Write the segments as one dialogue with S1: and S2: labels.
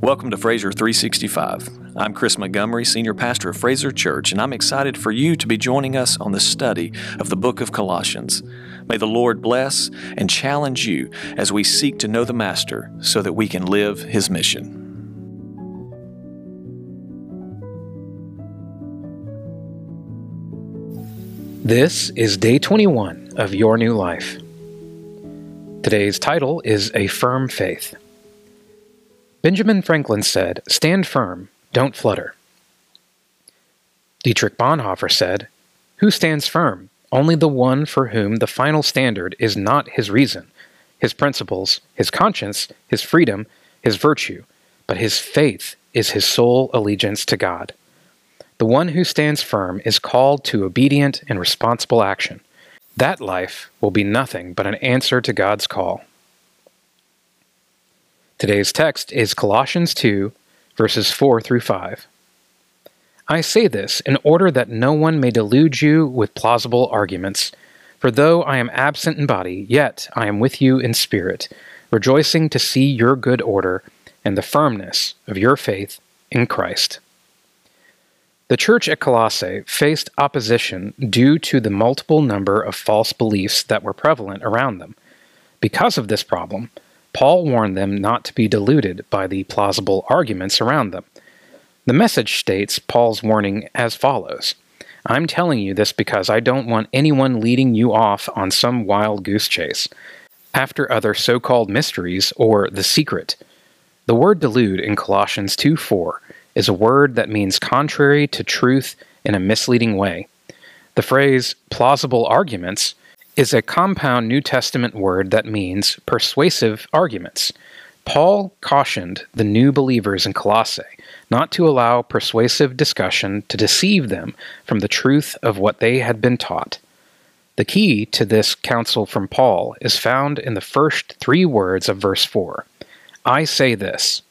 S1: Welcome to Fraser 365. I'm Chris Montgomery, Senior Pastor of Fraser Church, and I'm excited for you to be joining us on the study of the book of Colossians. May the Lord bless and challenge you as we seek to know the Master so that we can live his mission.
S2: This is day 21 of Your New Life. Today's title is A Firm Faith. Benjamin Franklin said, Stand firm, don't flutter. Dietrich Bonhoeffer said, Who stands firm? Only the one for whom the final standard is not his reason, his principles, his conscience, his freedom, his virtue, but his faith is his sole allegiance to God. The one who stands firm is called to obedient and responsible action. That life will be nothing but an answer to God's call. Today's text is Colossians 2, verses 4 through 5. I say this in order that no one may delude you with plausible arguments. For though I am absent in body, yet I am with you in spirit, rejoicing to see your good order and the firmness of your faith in Christ. The church at Colossae faced opposition due to the multiple number of false beliefs that were prevalent around them. Because of this problem, Paul warned them not to be deluded by the plausible arguments around them. The message states Paul's warning as follows I'm telling you this because I don't want anyone leading you off on some wild goose chase after other so called mysteries or the secret. The word delude in Colossians 2 4 is a word that means contrary to truth in a misleading way. The phrase plausible arguments is a compound New Testament word that means persuasive arguments. Paul cautioned the new believers in Colossae not to allow persuasive discussion to deceive them from the truth of what they had been taught. The key to this counsel from Paul is found in the first three words of verse 4 I say this.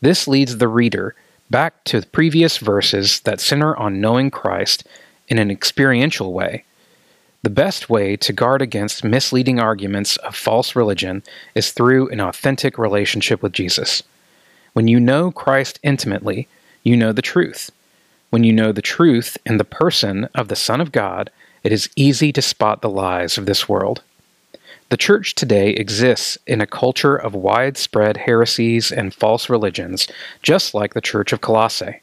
S2: This leads the reader back to previous verses that center on knowing Christ in an experiential way the best way to guard against misleading arguments of false religion is through an authentic relationship with Jesus. When you know Christ intimately, you know the truth. When you know the truth in the person of the Son of God, it is easy to spot the lies of this world. The church today exists in a culture of widespread heresies and false religions, just like the church of Colossae.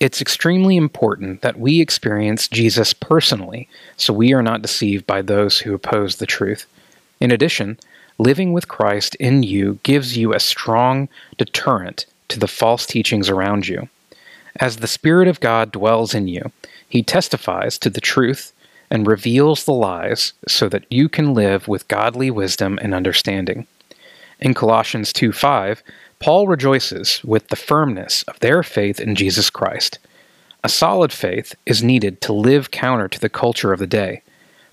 S2: It's extremely important that we experience Jesus personally so we are not deceived by those who oppose the truth. In addition, living with Christ in you gives you a strong deterrent to the false teachings around you. As the Spirit of God dwells in you, He testifies to the truth and reveals the lies so that you can live with godly wisdom and understanding. In Colossians 2 5, Paul rejoices with the firmness of their faith in Jesus Christ. A solid faith is needed to live counter to the culture of the day.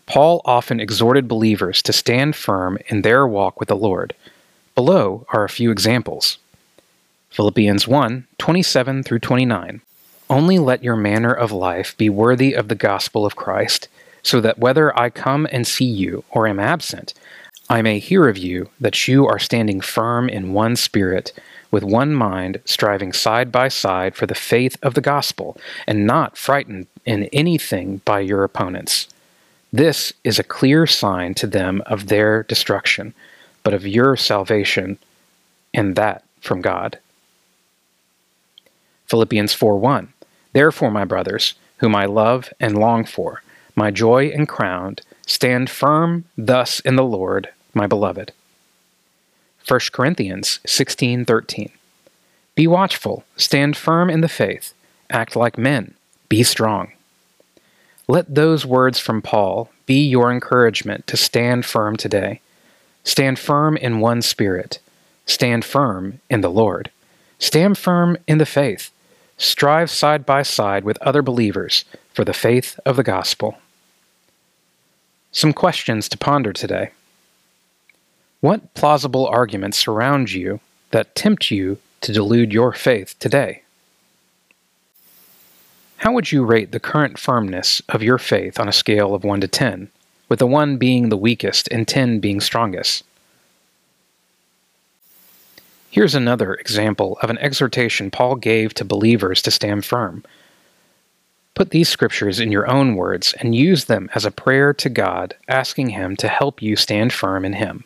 S2: Paul often exhorted believers to stand firm in their walk with the Lord. Below are a few examples. Philippians 1 27 through 29. Only let your manner of life be worthy of the gospel of Christ, so that whether I come and see you or am absent, I may hear of you that you are standing firm in one spirit, with one mind, striving side by side for the faith of the gospel, and not frightened in anything by your opponents. This is a clear sign to them of their destruction, but of your salvation, and that from God. Philippians 4 1. Therefore, my brothers, whom I love and long for, my joy and crown, stand firm thus in the Lord my beloved. 1 Corinthians 16:13 Be watchful, stand firm in the faith, act like men, be strong. Let those words from Paul be your encouragement to stand firm today. Stand firm in one spirit. Stand firm in the Lord. Stand firm in the faith. Strive side by side with other believers for the faith of the gospel. Some questions to ponder today. What plausible arguments surround you that tempt you to delude your faith today? How would you rate the current firmness of your faith on a scale of 1 to 10, with the 1 being the weakest and 10 being strongest? Here's another example of an exhortation Paul gave to believers to stand firm. Put these scriptures in your own words and use them as a prayer to God, asking Him to help you stand firm in Him.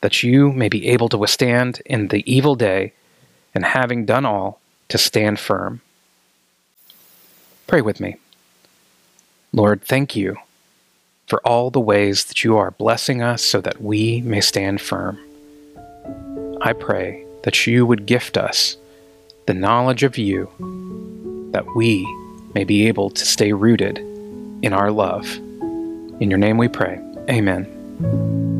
S2: that you may be able to withstand in the evil day, and having done all, to stand firm. Pray with me. Lord, thank you for all the ways that you are blessing us so that we may stand firm. I pray that you would gift us the knowledge of you, that we may be able to stay rooted in our love. In your name we pray. Amen.